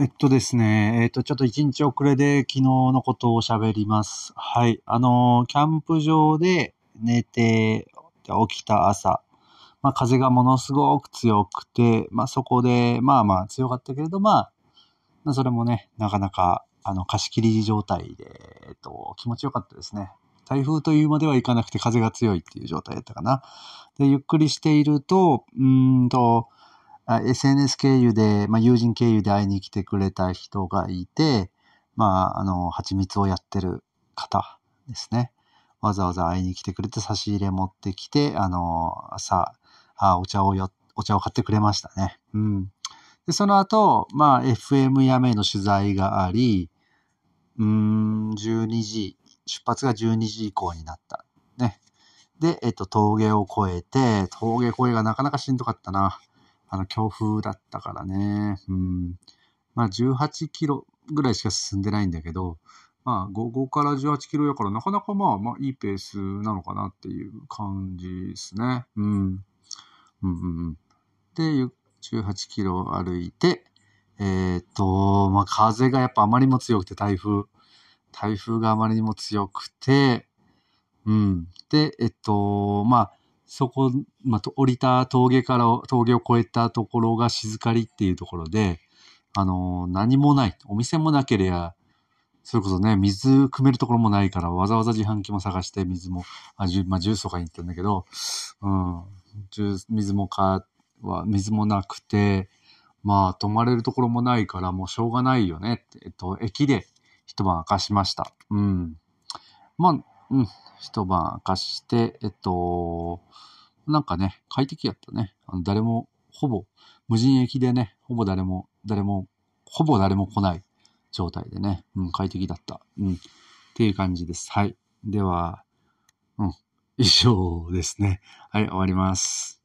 えっとですね、えっと、ちょっと一日遅れで昨日のことを喋ります。はい。あの、キャンプ場で寝て、起きた朝、まあ、風がものすごく強くて、まあ、そこで、まあまあ強かったけれど、まあ、まあそれもね、なかなか、あの、貸し切り状態で、えっと、気持ちよかったですね。台風というまではいかなくて風が強いっていう状態だったかな。で、ゆっくりしていると、うーんと、SNS 経由で、まあ、友人経由で会いに来てくれた人がいて、まあ、あの、蜂蜜をやってる方ですね。わざわざ会いに来てくれて差し入れ持ってきて、あの、朝、あお茶をよ、お茶を買ってくれましたね。うん。で、その後、まあ、FM やめの取材があり、うん、12時、出発が12時以降になった。ね。で、えっと、峠を越えて、峠越えがなかなかしんどかったな。あの、強風だったからね。うん。まあ、18キロぐらいしか進んでないんだけど、まあ、5、5から18キロやから、なかなかまあ、まあ、いいペースなのかなっていう感じですね。うん。うんうんうん。で、18キロ歩いて、えーっと、まあ、風がやっぱあまりにも強くて、台風。台風があまりにも強くて、うん。で、えっと、まあ、そこ、まあ、降りた峠から、峠を越えたところが静かりっていうところで、あの、何もない。お店もなければ、それこそね、水汲めるところもないから、わざわざ自販機も探して、水も、あ、ジュまあ、ジュースとかに行ったんだけど、うん、ジュース、水もか、は、水もなくて、まあ、泊まれるところもないから、もうしょうがないよね、えっと、駅で一晩明かしました。うん。まあ、うん、一晩明かして、えっと、なんかね、快適やったね。あの誰も、ほぼ、無人駅でね、ほぼ誰も、誰も、ほぼ誰も来ない状態でね、うん、快適だった。うん。っていう感じです。はい。では、うん、以上ですね。はい、終わります。